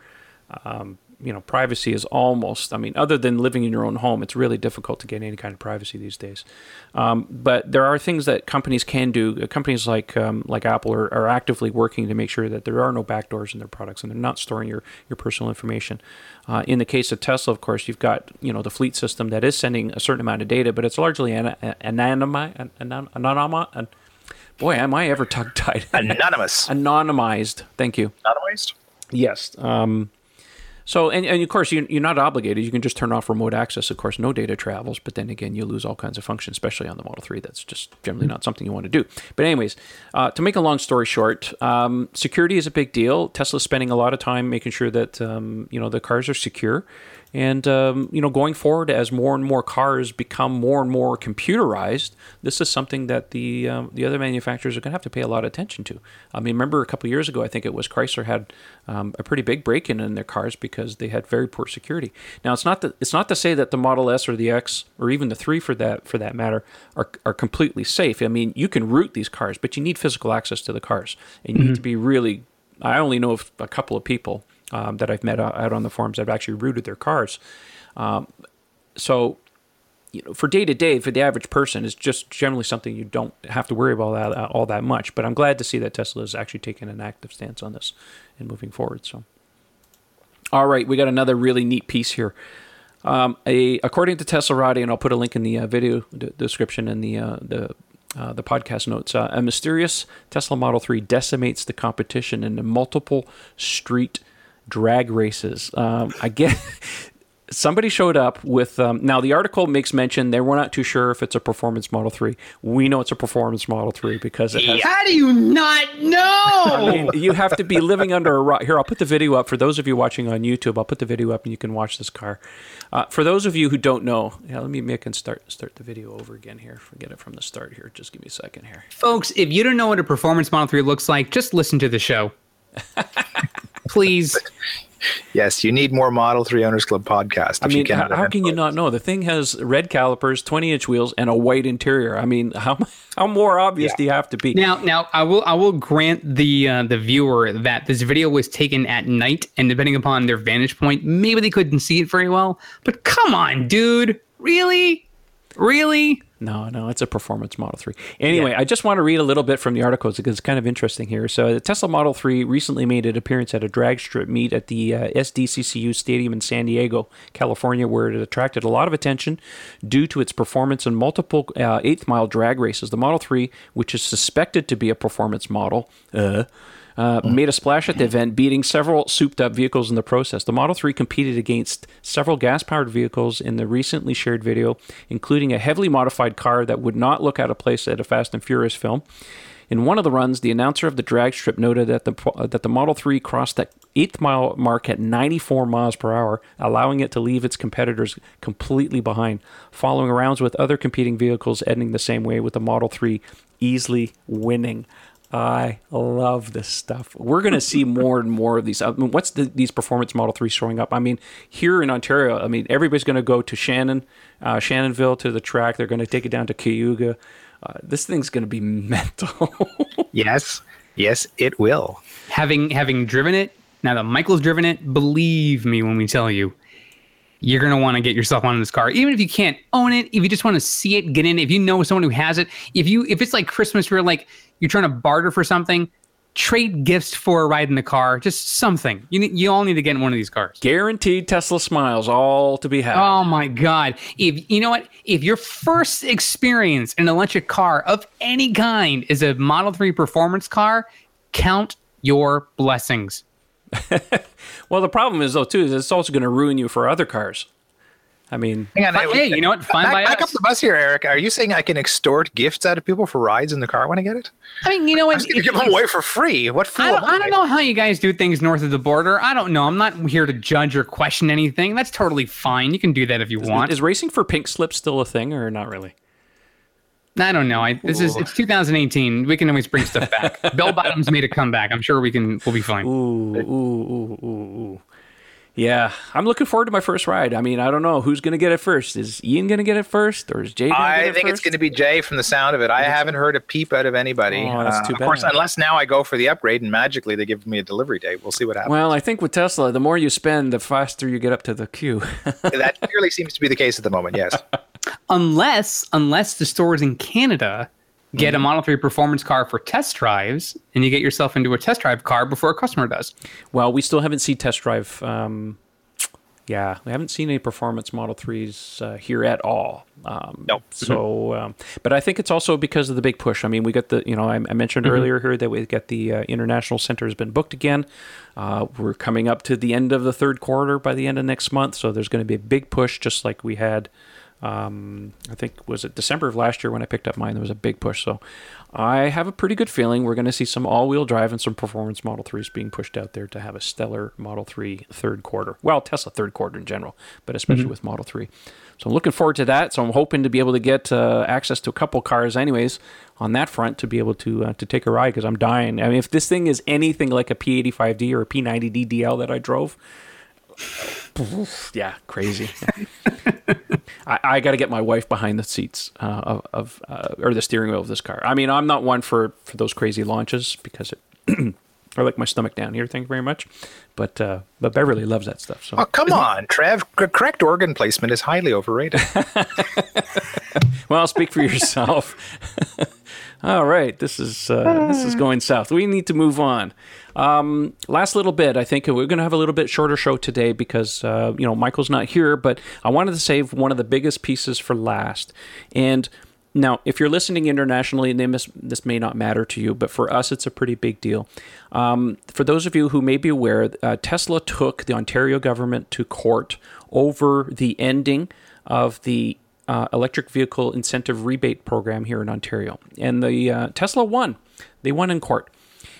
S1: um, you know, privacy is almost, I mean, other than living in your own home, it's really difficult to get any kind of privacy these days. Um, but there are things that companies can do. Companies like um, like Apple are, are, actively working to make sure that there are no backdoors in their products and they're not storing your, your personal information. Uh, in the case of Tesla, of course, you've got, you know, the fleet system that is sending a certain amount of data, but it's largely anonymized. Anonymized. Boy, am I ever tongue tied.
S3: Anonymous.
S1: Anonymized. Thank you.
S3: Anonymized?
S1: Yes. Um, so, and, and of course, you, you're not obligated. You can just turn off remote access. Of course, no data travels, but then again, you lose all kinds of functions, especially on the Model 3. That's just generally not something you want to do. But, anyways, uh, to make a long story short, um, security is a big deal. Tesla's spending a lot of time making sure that um, you know the cars are secure. And um, you know, going forward, as more and more cars become more and more computerized, this is something that the um, the other manufacturers are going to have to pay a lot of attention to. I mean, remember a couple years ago, I think it was Chrysler had um, a pretty big break-in in their cars because they had very poor security. Now, it's not that it's not to say that the Model S or the X or even the three for that for that matter are are completely safe. I mean, you can root these cars, but you need physical access to the cars, and you mm-hmm. need to be really. I only know of a couple of people um, that I've met out on the forums that have actually rooted their cars. Um, so, you know, for day to day, for the average person, it's just generally something you don't have to worry about all that, all that much. But I'm glad to see that Tesla is actually taking an active stance on this and moving forward. So, all right, we got another really neat piece here. Um, a according to Tesla Teslarati, and I'll put a link in the uh, video description and the uh, the uh, the podcast notes. Uh, a mysterious Tesla Model 3 decimates the competition in multiple street drag races. Um, I get somebody showed up with um, now the article makes mention they were not too sure if it's a performance model 3 we know it's a performance model 3 because it has
S2: how do you not know?
S1: I mean, you have to be living under a rock. Here i'll put the video up. For those of you watching on youtube i'll put the video up and you can watch this car. Uh, for those of you who don't know yeah, let me make and start start the video over again here. Forget it from the start here. Just give me a second here.
S2: Folks if you don't know what a performance model 3 looks like just listen to the show please.
S3: Yes, you need more Model 3 Owners Club podcast.
S1: I mean, how, how can you not know? The thing has red calipers, 20 inch wheels, and a white interior. I mean, how how more obvious yeah. do you have to be?
S2: Now, now I will I will grant the uh, the viewer that this video was taken at night, and depending upon their vantage point, maybe they couldn't see it very well. But come on, dude, really, really?
S1: No, no, it's a performance Model 3. Anyway, yeah. I just want to read a little bit from the articles because it's kind of interesting here. So, the Tesla Model 3 recently made an appearance at a drag strip meet at the uh, SDCCU Stadium in San Diego, California, where it attracted a lot of attention due to its performance in multiple uh, eighth mile drag races. The Model 3, which is suspected to be a performance model, uh, uh, made a splash at the event, beating several souped up vehicles in the process. The Model 3 competed against several gas powered vehicles in the recently shared video, including a heavily modified car that would not look out of place at a Fast and Furious film. In one of the runs, the announcer of the drag strip noted that the uh, that the Model 3 crossed that eighth mile mark at 94 miles per hour, allowing it to leave its competitors completely behind. Following rounds with other competing vehicles ending the same way, with the Model 3 easily winning. I love this stuff. We're going to see more and more of these. I mean, what's the, these performance Model 3 showing up? I mean, here in Ontario, I mean, everybody's going to go to Shannon, uh, Shannonville to the track. They're going to take it down to Cayuga. Uh, this thing's going to be mental.
S3: yes. Yes, it will.
S2: Having having driven it, now that Michael's driven it, believe me when we tell you, you're gonna want to get yourself on this car, even if you can't own it. If you just want to see it, get in. it, If you know someone who has it, if you if it's like Christmas, where like you're trying to barter for something, trade gifts for a ride in the car, just something. You need, you all need to get in one of these cars.
S1: Guaranteed Tesla smiles, all to be had.
S2: Oh my god! If you know what, if your first experience in an electric car of any kind is a Model Three performance car, count your blessings.
S1: well, the problem is though too is it's also going to ruin you for other cars. I mean,
S3: Hang on,
S2: But hey, you know what? Fine
S3: back,
S2: by
S3: back up the bus here, Eric. Are you saying I can extort gifts out of people for rides in the car when I get it?
S2: I mean, you know
S3: I'm
S2: what?
S3: just going to give them away for free. What fool?
S2: I don't, I don't know how you guys do things north of the border. I don't know. I'm not here to judge or question anything. That's totally fine. You can do that if you want.
S1: is racing for pink slips still a thing or not really?
S2: I don't know. I, this is it's 2018. We can always bring stuff back. Bell bottoms made a comeback. I'm sure we can. We'll be fine.
S1: Ooh, ooh, ooh, ooh, ooh. Yeah, I'm looking forward to my first ride. I mean, I don't know who's going to get it first. Is Ian going to get it first, or is Jay? Gonna get
S3: I
S1: it
S3: think it's going to be Jay from the sound of it. I haven't heard a peep out of anybody.
S1: Oh, that's uh, too
S3: Of course, unless now I go for the upgrade and magically they give me a delivery date. We'll see what happens.
S1: Well, I think with Tesla, the more you spend, the faster you get up to the queue.
S3: that clearly seems to be the case at the moment. Yes.
S2: Unless unless the stores in Canada get a Model 3 performance car for test drives, and you get yourself into a test drive car before a customer does.
S1: well, we still haven't seen test drive. Um, yeah, we haven't seen any performance Model Threes uh, here at all. Um,
S3: Nope.
S1: So, um, but I think it's also because of the big push. I mean, we got the, you know, I, I mentioned earlier here that we got the uh, international center has been booked again. Uh, we're coming up to the end of the third quarter by the end of next month, so there's going to be a big push, just like we had. Um, I think was it December of last year when I picked up mine. There was a big push, so I have a pretty good feeling we're going to see some all-wheel drive and some performance Model 3s being pushed out there to have a stellar Model Three third quarter. Well, Tesla third quarter in general, but especially with Model 3. So I'm looking forward to that. So I'm hoping to be able to get uh, access to a couple cars, anyways, on that front to be able to uh, to take a ride because I'm dying. I mean, if this thing is anything like a P85D or a P90D DL that I drove, yeah, crazy. I, I got to get my wife behind the seats uh, of, of uh, or the steering wheel of this car. I mean, I'm not one for for those crazy launches because it. I like my stomach down here. Thank you very much, but uh, but Beverly loves that stuff. So
S3: Oh, come on, Trev. Correct organ placement is highly overrated.
S1: well, speak for yourself. All right, this is uh, this is going south. We need to move on. Um, last little bit, I think we're going to have a little bit shorter show today because uh, you know Michael's not here, but I wanted to save one of the biggest pieces for last. And now, if you're listening internationally, this may not matter to you, but for us, it's a pretty big deal. Um, for those of you who may be aware, uh, Tesla took the Ontario government to court over the ending of the uh, electric vehicle incentive rebate program here in Ontario, and the uh, Tesla won. They won in court,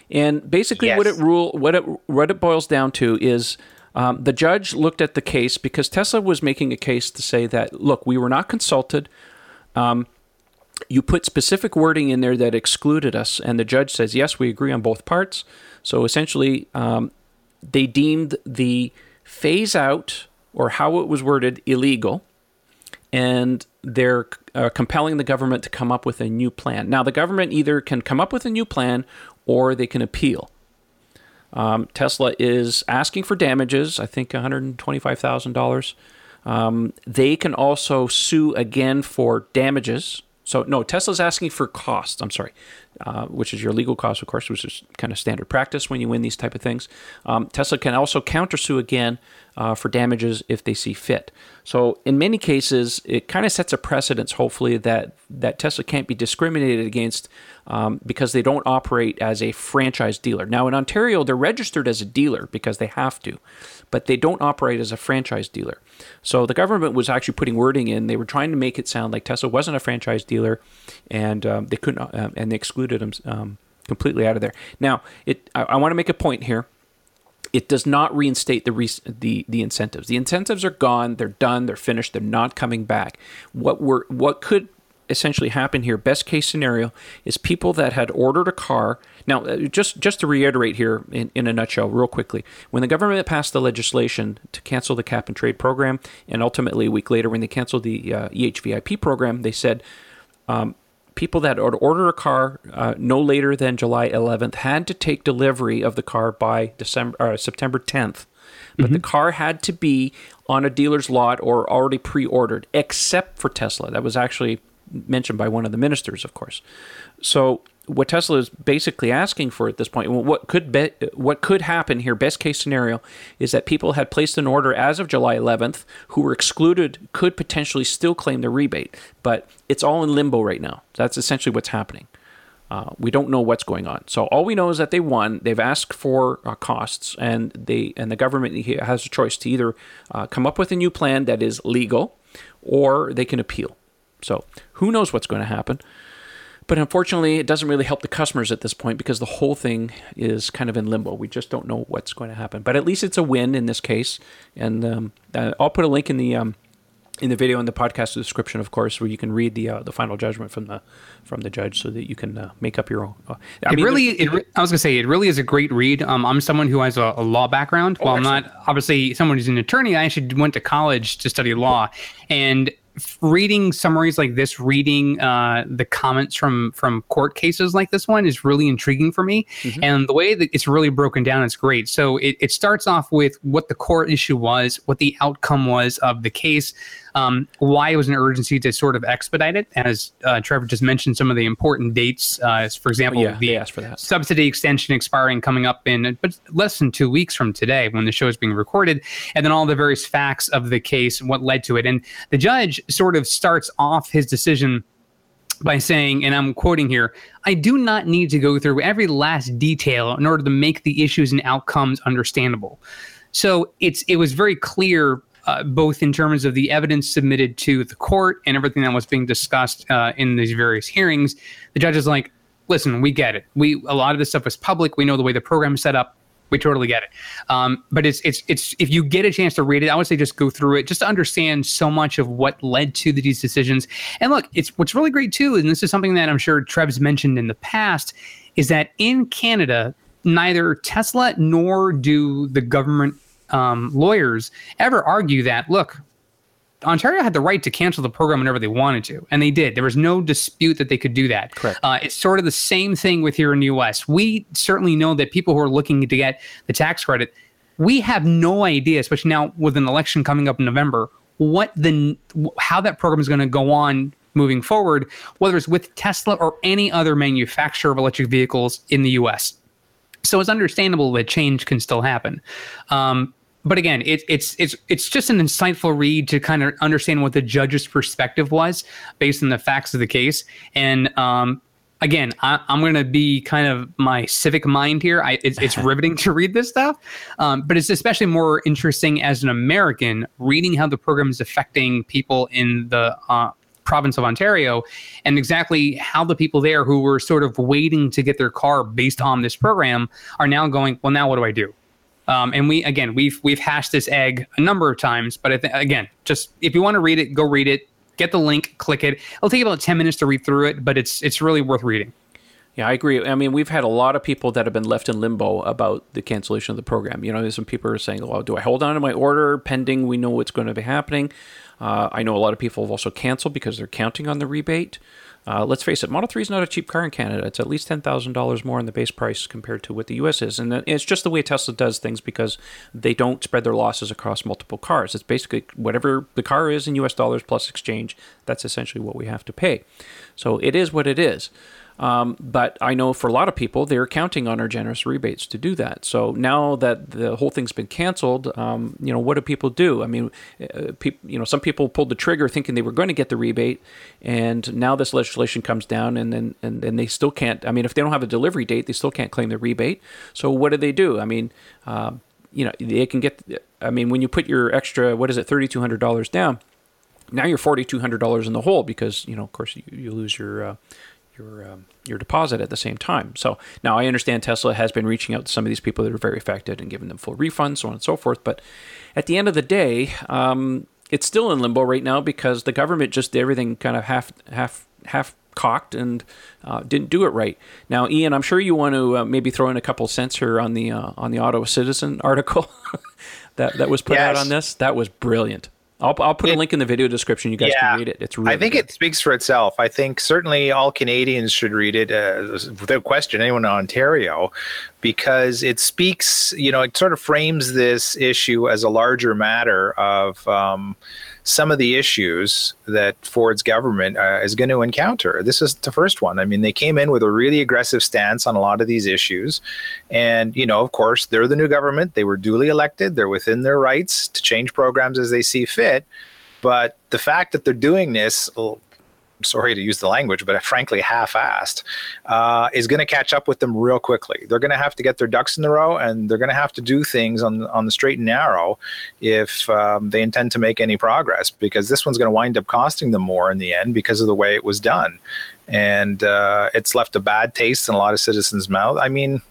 S1: and basically what it
S3: Yes.
S1: rule what it what it boils down to is. Um, the judge looked at the case because Tesla was making a case to say that, look, we were not consulted you put specific wording in there that excluded us, and the judge says, yes, we agree on both parts. So essentially, um, they deemed the phase out or how it was worded illegal, and they're uh, compelling the government to come up with a new plan. Now, the government either can come up with a new plan or they can appeal. Um, Tesla is asking for damages, I think $125,000. Um, they can also sue again for damages. So, no, Tesla's asking for costs, I'm sorry, uh, which is your legal costs, of course, which is kind of standard practice when you win these type of things. Um, Tesla can also countersue again uh, for damages if they see fit. So, in many cases, it kind of sets a precedence, hopefully, that, that Tesla can't be discriminated against um, because they don't operate as a franchise dealer. Now, in Ontario, they're registered as a dealer because they have to, but they don't operate as a franchise dealer. So the government was actually putting wording in. They were trying to make it sound like Tesla wasn't a franchise dealer, and um, they couldn't, uh, and they excluded them um, completely out of there. Now, it. I, I want to make a point here it does not reinstate the, re- the the incentives. The incentives are gone. They're done. They're finished. They're not coming back. What were what could essentially happen here? Best case scenario is people that had ordered a car. Now, uh, just just to reiterate here in, in a nutshell, real quickly, when the government passed the legislation to cancel the cap and trade program, and ultimately a week later when they canceled the uh, EHVIP program, they said people that had ordered a car uh, no later than July 11th had to take delivery of the car by December uh, September 10th. But the car had to be on a dealer's lot or already pre-ordered, except for Tesla. That was actually mentioned by one of the ministers, of course. So what Tesla is basically asking for at this point, what could be, what could happen here? Best case scenario is that people had placed an order as of July 11th who were excluded could potentially still claim the rebate, but it's all in limbo right now. That's essentially what's happening. Uh, we don't know what's going on. So all we know is that they won. They've asked for uh, costs, and they and the government has a choice to either uh, come up with a new plan that is legal, or they can appeal. So who knows what's going to happen? But unfortunately, it doesn't really help the customers at this point because the whole thing is kind of in limbo. We just don't know what's going to happen. But at least it's a win in this case, and um, uh, I'll put a link in the um, in the video in the podcast description, of course, where you can read the uh, the final judgment from the from the judge, so that you can uh, make up your own. Uh,
S2: I it mean, really, it, I was gonna say, it really is a great read. Um, I'm someone who has a, a law background. Oh, While I'm not obviously someone who's an attorney, I actually went to college to study law, and reading summaries like this, reading uh, the comments from from court cases like this one is really intriguing for me. Mm-hmm. And the way that it's really broken down is great. So it, it starts off with what the court issue was, what the outcome was of the case, um, why it was an urgency to sort of expedite it. As uh, Trevor just mentioned, some of the important dates, uh, for example,
S1: yeah,
S2: the for subsidy extension expiring coming up in but less than two weeks from today when the show is being recorded, and then all the various facts of the case and what led to it. And the judge sort of starts off his decision by saying, and I'm quoting here, I do not need to go through every last detail in order to make the issues and outcomes understandable. So it's it was very clear uh, both in terms of the evidence submitted to the court and everything that was being discussed uh, in these various hearings. The judge is like, "Listen, we get it. We a lot of this stuff was public. We know the way the program is set up. We totally get it. Um, but it's it's it's if you get a chance to read it, I would say just go through it just to understand so much of what led to these decisions. And look, it's what's really great too, and this is something that I'm sure Trev's mentioned in the past, is that in Canada, neither Tesla nor do the government um, lawyers ever argue that look Ontario had the right to cancel the program whenever they wanted to, and they did. There was no dispute that they could do that.
S1: Correct.
S2: Uh, it's sort of the same thing with here in the U.S. We certainly know that people who are looking to get the tax credit, we have no idea, especially now with an election coming up in November, what the how that program is going to go on moving forward, whether it's with Tesla or any other manufacturer of electric vehicles in the U.S. So it's understandable that change can still happen. Um, but again, it, it's it's it's just an insightful read to kind of understand what the judge's perspective was based on the facts of the case. And um, again, I, am going to be kind of my civic mind here. I, it's, it's riveting to read this stuff, um, but it's especially more interesting as an American reading how the program is affecting people in the uh, province of Ontario and exactly how the people there who were sort of waiting to get their car based on this program are now going, well, now what do I do? Um, and we again we've we've hashed this egg a number of times, but I th- again, just if you want to read it, go read it. Get the link, click it. It'll take about ten minutes to read through it, but it's it's really worth reading.
S1: Yeah, I agree. I mean, we've had a lot of people that have been left in limbo about the cancellation of the program. You know, there's some people are saying, "Well, do I hold on to my order pending we know what's going to be happening?" Uh, I know a lot of people have also canceled because they're counting on the rebate. Uh, let's face it, Model 3 is not a cheap car in Canada. It's at least $10,000 more in the base price compared to what the US is. And it's just the way Tesla does things because they don't spread their losses across multiple cars. It's basically whatever the car is in US dollars plus exchange, that's essentially what we have to pay. So it is what it is. Um, but I know for a lot of people, they're counting on our generous rebates to do that. So now that the whole thing's been canceled, um, you know, what do people do? I mean, uh, pe- you know, some people pulled the trigger thinking they were going to get the rebate, and now this legislation comes down, and then and, and they still can't. I mean, if they don't have a delivery date, they still can't claim the rebate. So what do they do? I mean. Uh, you know, they can get. I mean, when you put your extra, what is it, thirty two hundred dollars down, now you're forty two hundred dollars in the hole because you know, of course, you, you lose your uh, your um, your deposit at the same time. So now I understand Tesla has been reaching out to some of these people that are very affected and giving them full refunds, so on and so forth. But at the end of the day, um, it's still in limbo right now because the government just did everything kind of half half half cocked and uh, didn't do it right. Now, Ian, I'm sure you want to uh, maybe throw in a couple cents here on the uh, on the Ottawa Citizen article that that was put yes. out on this. That was brilliant. I'll, I'll put it, a link in the video description. You guys yeah, can read it. It's really
S3: I think
S1: good.
S3: it speaks for itself. I think certainly all Canadians should read it uh, without question. Anyone in Ontario, because it speaks. You know, it sort of frames this issue as a larger matter of. Um, some of the issues that Ford's government uh, is going to encounter. This is the first one. I mean, they came in with a really aggressive stance on a lot of these issues. And, you know, of course, they're the new government. They were duly elected. They're within their rights to change programs as they see fit. But the fact that they're doing this sorry to use the language, but frankly half-assed, uh, is going to catch up with them real quickly. They're going to have to get their ducks in a row, and they're going to have to do things on on the straight and narrow if um, they intend to make any progress. Because this one's going to wind up costing them more in the end because of the way it was done, and uh, it's left a bad taste in a lot of citizens' mouth. I mean,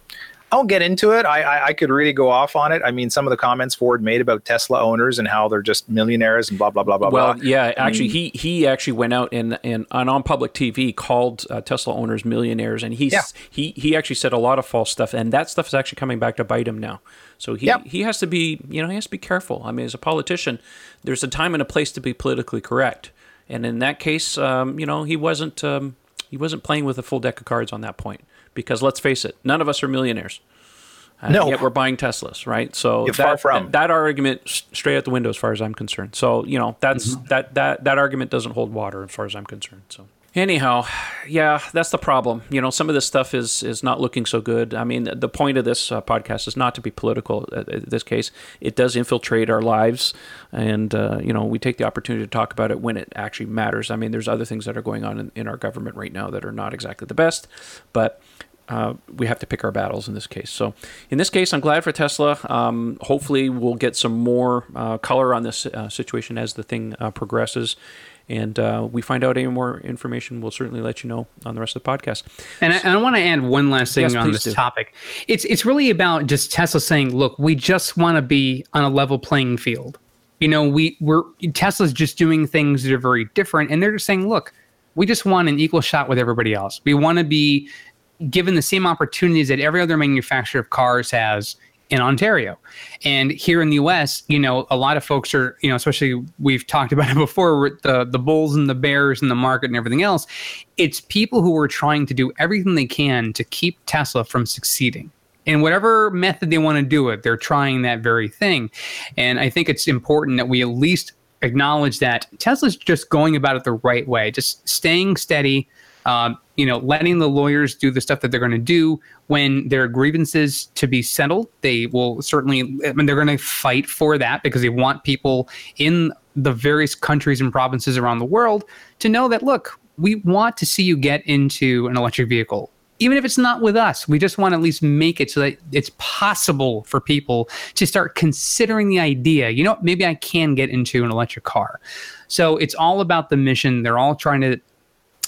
S3: I won't get into it. I, I, I could really go off on it. I mean, some of the comments Ford made about Tesla owners and how they're just millionaires and blah blah blah blah.
S1: Well,
S3: blah.
S1: yeah, actually, mean, he he actually went out and and on, public TV called uh, Tesla owners millionaires, and he's yeah. he he actually said a lot of false stuff, and that stuff is actually coming back to bite him now. So he yep. he has to be you know he has to be careful. I mean, as a politician, there's a time and a place to be politically correct, and in that case, um, you know, he wasn't um, he wasn't playing with a full deck of cards on that point because let's face it, none of us are millionaires. Uh, no. Yet we're buying Teslas, right? So
S3: that, far from.
S1: That, that, argument straight out the window, as far as I'm concerned. So you know that's mm-hmm. that that that argument doesn't hold water as far as I'm concerned. So anyhow, yeah, that's the problem. You know, some of this stuff is is not looking so good. I mean, the point of this uh, podcast is not to be political. Uh, in this case, it does infiltrate our lives, and uh, you know, we take the opportunity to talk about it when it actually matters. I mean, there's other things that are going on in, in our government right now that are not exactly the best, but uh, we have to pick our battles in this case. So, in this case, I'm glad for Tesla. Um, hopefully, we'll get some more uh, color on this uh, situation as the thing uh, progresses. And uh, we find out any more information, we'll certainly let you know on the rest of the podcast.
S2: And I, I want to add one last thing yes, on this do. topic. It's it's really about just Tesla saying, "Look, we just want to be on a level playing field." You know, we we're Tesla's just doing things that are very different, and they're just saying, "Look, we just want an equal shot with everybody else. We want to be given the same opportunities that every other manufacturer of cars has in Ontario. And here in the US, you know, a lot of folks are, you know, especially we've talked about it before the the bulls and the bears and the market and everything else. It's people who are trying to do everything they can to keep Tesla from succeeding. In whatever method they want to do it, they're trying that very thing. And I think it's important that we at least acknowledge that Tesla's just going about it the right way, just staying steady, um, you know, letting the lawyers do the stuff that they're going to do when there are grievances to be settled. They will certainly, I mean, they're going to fight for that because they want people in the various countries and provinces around the world to know that, look, we want to see you get into an electric vehicle. Even if it's not with us, we just want to at least make it so that it's possible for people to start considering the idea. You know, maybe I can get into an electric car. So it's all about the mission. They're all trying to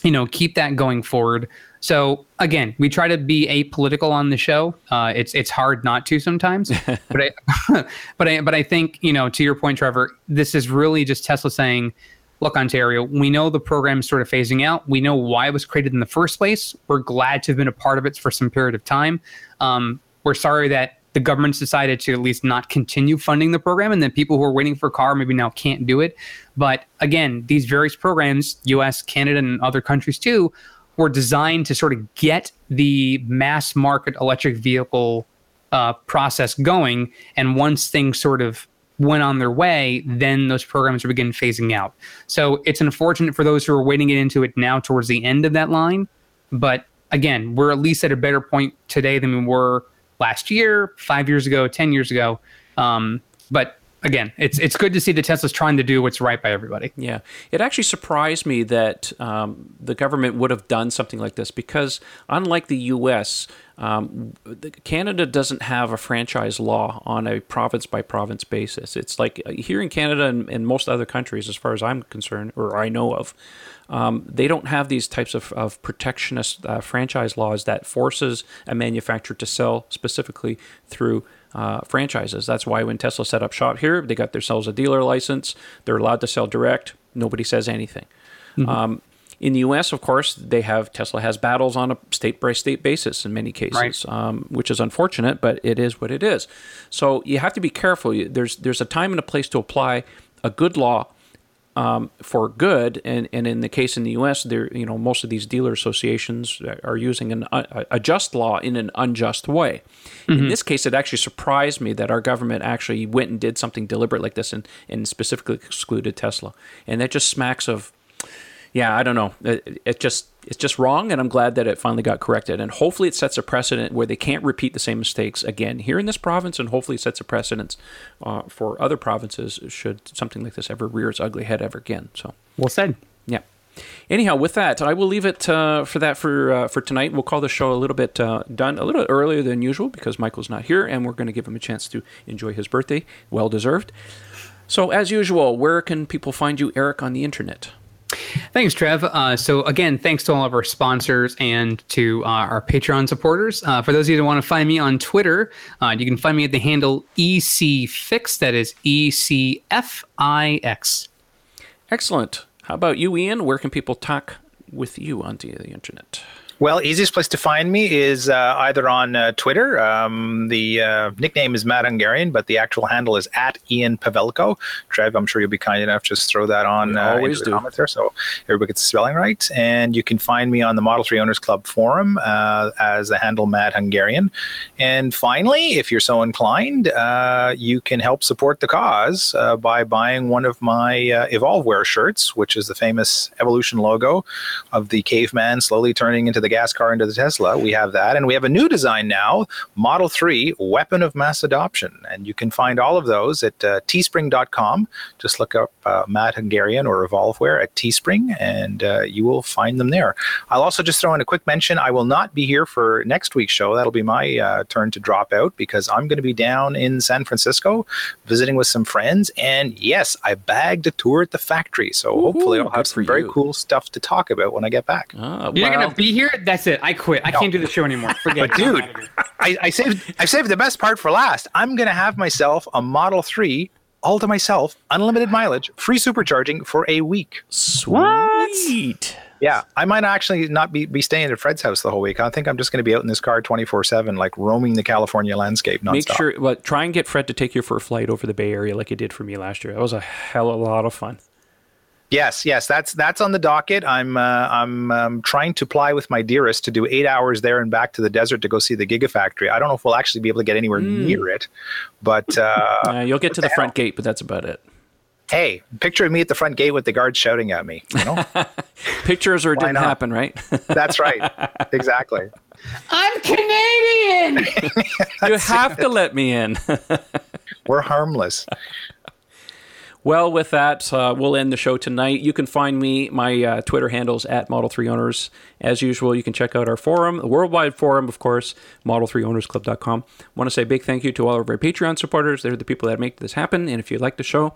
S2: you know, keep that going forward. So again, we try to be apolitical on the show. Uh, it's it's hard not to sometimes, but I, but I but I think you know to your point, Trevor, this is really just Tesla saying, look, Ontario, we know the program is sort of phasing out. We know why it was created in the first place. We're glad to have been a part of it for some period of time. Um, we're sorry that the government's decided to at least not continue funding the program and then people who are waiting for a car maybe now can't do it. But again these various programs us canada and other countries too were designed to sort of get the mass market electric vehicle uh, process going. And once things sort of went on their way then those programs begin phasing out. So it's unfortunate for those who are waiting into it now towards the end of that line. But again we're at least at a better point today than we were last year, five years ago, 10 years ago. Um, but again, it's it's good to see that Tesla's trying to do what's right by everybody.
S1: Yeah, it actually surprised me that um, the government would have done something like this because, unlike the U.S., um, Canada doesn't have a franchise law on a province by province basis. It's like uh, here in Canada and, and most other countries, as far as I'm concerned, or I know of, um, they don't have these types of, of protectionist uh, franchise laws that forces a manufacturer to sell specifically through uh, franchises. That's why when Tesla set up shop here, they got themselves a dealer license. They're allowed to sell direct. Nobody says anything. Mm-hmm. Um, in the U.S., of course, they have Tesla has battles on a state by state basis in many cases, right. um, which is unfortunate, but it is what it is. So you have to be careful. There's there's a time and a place to apply a good law um, for good, and, and in the case in the U.S., there you know most of these dealer associations are using an, a, a just law in an unjust way. In this case, it actually surprised me that our government actually went and did something deliberate like this and, and specifically excluded Tesla, and that just smacks of yeah, I don't know. It, it, just it's just wrong, and I'm glad that it finally got corrected. And hopefully, it sets a precedent where they can't repeat the same mistakes again here in this province, and hopefully, it sets a precedent uh, for other provinces should something like this ever rear its ugly head ever again. So,
S2: Well said.
S1: yeah. Anyhow, with that, I will leave it uh, for that for uh, for tonight. We'll call the show a little bit uh, done a little earlier than usual because Michael's not here, and we're going to give him a chance to enjoy his birthday, well deserved. So, as usual, where can people find you, Eric, on the internet?
S2: Thanks, Trev. Uh, so again, thanks to all of our sponsors and to uh, our Patreon supporters. Uh, for those of you that want to find me on Twitter, uh, you can find me at the handle ECFix. That is E C F I X.
S1: Excellent. How about you, Ian? Where can people talk with you on the internet?
S3: Well, easiest place to find me is uh, either on uh, Twitter. Um, the uh, nickname is Matt Hungarian, but the actual handle is at Ian Pavelko. Trev, I'm sure you'll be kind enough to just throw that on uh,
S1: always
S3: into the
S1: do.
S3: comments there, so everybody gets the spelling right. And you can find me on the Model 3 Owners Club forum uh, as the handle Matt Hungarian. And finally, if you're so inclined, uh, you can help support the cause uh, by buying one of my uh, Evolveware shirts, which is the famous Evolution logo of the caveman slowly turning into the gas car into the Tesla. We have that. And we have a new design now Model 3 Weapon of Mass Adoption. And you can find all of those at uh, teespring.com. Just look up uh, Matt Hungarian or Evolveware at Teespring and uh, you will find them there. I'll also just throw in a quick mention I will not be here for next week's show. That'll be my uh, turn to drop out because I'm going to be down in San Francisco visiting with some friends. And yes, I bagged a tour at the factory. So hopefully I'll have some very
S1: you.
S3: cool stuff to talk about when I get back.
S1: Uh,
S2: You're
S1: well,
S2: gonna be here. That's it. I quit. I can't do the show anymore. Forget
S3: But
S2: it.
S3: Dude. I, I saved I saved the best part for last. I'm gonna have myself a Model 3 all to myself, unlimited mileage, free supercharging for a week.
S1: sweet.
S3: Yeah, I might actually not be, be staying at Fred's house the whole week. I think I'm just going to be out in this car 24 7, like roaming the California landscape nonstop.
S1: Make sure, well, try and get Fred to take you for a flight over the Bay Area like he did for me last year. That was a hell of a lot of fun.
S3: Yes, yes, that's that's on the docket. I'm uh, I'm um, trying to ply with my dearest to do eight hours there and back to the desert to go see the Gigafactory. I don't know if we'll actually be able to get anywhere near it, but uh,
S1: Uh, you'll get to the front gate, but that's about it.
S3: hey, picture of me at the front gate with the guards shouting at me. You know,
S1: Pictures or it didn't
S3: not?
S1: happen, right?
S3: that's right, exactly.
S2: I'm Canadian.
S1: you have to let me in.
S3: We're harmless.
S1: Well, with that, uh, we'll end the show tonight. You can find me, my uh, Twitter handles at Model 3 Owners. As usual, you can check out our forum, the worldwide forum, of course, Model3ownersclub.com. want to say a big thank you to all of our Patreon supporters. They're the people that make this happen. And if you like the show,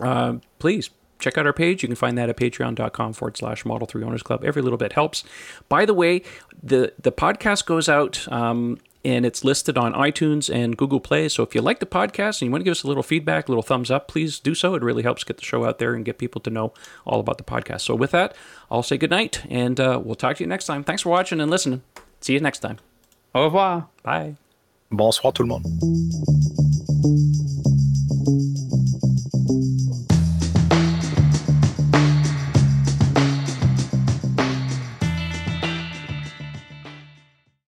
S1: uh, please check out our page. You can find that at patreon.com forward slash Model 3 Owners Club. Every little bit helps. By the way, the, the podcast goes out um, and it's listed on iTunes and Google Play. So if you like the podcast and you want to give us a little feedback, a little thumbs up, please do so. It really helps get the show out there and get people to know all about the podcast. So with that, I'll say goodnight and uh, we'll talk to you next time. Thanks for watching and listening. See you next time.
S2: Au revoir.
S1: Bye.
S3: Bonsoir tout le monde.